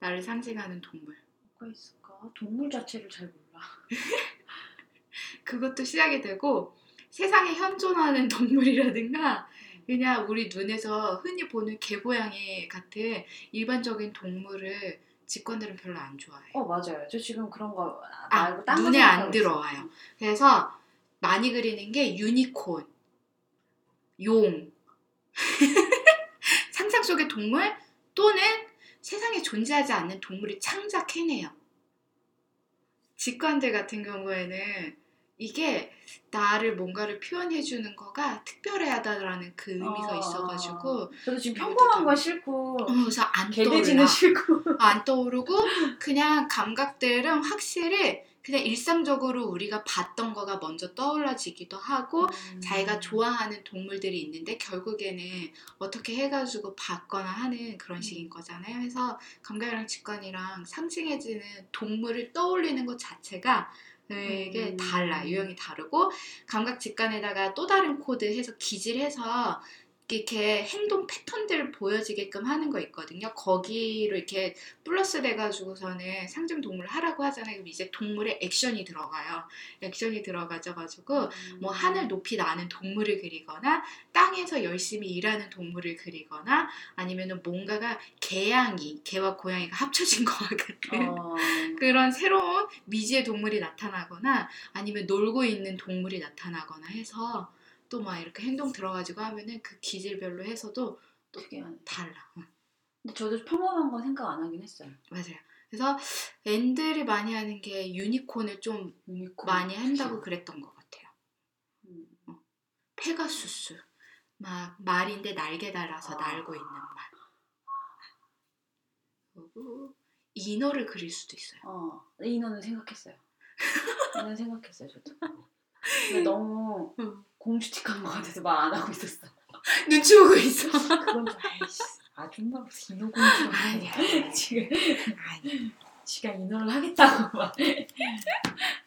나를 상징하는 동물. 뭐가 있을까? 동물 자체를 잘 몰라. 그것도 시작이 되고 세상에 현존하는 동물이라든가 그냥 우리 눈에서 흔히 보는 개고양이 같은 일반적인 동물을 직관들은 별로 안 좋아해. 어 맞아요. 저 지금 그런 거 아, 말고 딴거 눈에 안 생각하고 있어요. 들어와요. 그래서 많이 그리는 게 유니콘, 용, 상상 속의 동물 또는 세상에 존재하지 않는 동물이 창작해내요. 직관들 같은 경우에는 이게 나를 뭔가를 표현해 주는 거가 특별하다라는 그 의미가 어, 있어가지고 저도 지금 평범한 좀- 건 싫고 어, 그래서 안. 개돼지는 싫고 안 떠오르고 그냥 감각들은 확실히 그냥 일상적으로 우리가 봤던 거가 먼저 떠올라지기도 하고 음. 자기가 좋아하는 동물들이 있는데 결국에는 어떻게 해가지고 봤거나 하는 그런 식인 거잖아요. 그래서 감각이랑 직관이랑 상징해지는 동물을 떠올리는 것 자체가 되게 음. 달라 유형이 다르고 감각 직관에다가 또 다른 코드 해서 기질해서 이렇게 행동 패턴들을 보여지게끔 하는 거 있거든요. 거기로 이렇게 플러스 돼가지고서는 상징 동물 하라고 하잖아요. 그럼 이제 동물의 액션이 들어가요. 액션이 들어가져가지고 뭐 하늘 높이 나는 동물을 그리거나 땅에서 열심히 일하는 동물을 그리거나 아니면은 뭔가가 개양이 개와 고양이가 합쳐진 것 같은 어, 그런 새로운 미지의 동물이 나타나거나 아니면 놀고 있는 동물이 나타나거나 해서 또 막 이렇게 행동 들어가지고 하면은 그 기질별로 해서도 특이하네. 달라. 응, 근데 저도 평범한 건 생각 안 하긴 했어요. 맞아요. 그래서 앤들이 많이 하는 게 유니콘을 좀 유니콘. 많이 한다고 그랬던 것 같아요. 음. 페가수스. 막 말인데 날개 달아서 아. 날고 있는 말. 그리고 인어를 그릴 수도 있어요. 어, 인어는 생각했어요. 인어는 생각했어요, 저도. 근데 너무 응. 공주틱한 것 같아서 말 안 하고 있었어. 눈치 보고 있어. 그건 좀 아이씨, 아줌마 무슨 인어 공주가 아니야. 지금 아니. 지가 인어를 하겠다고 막.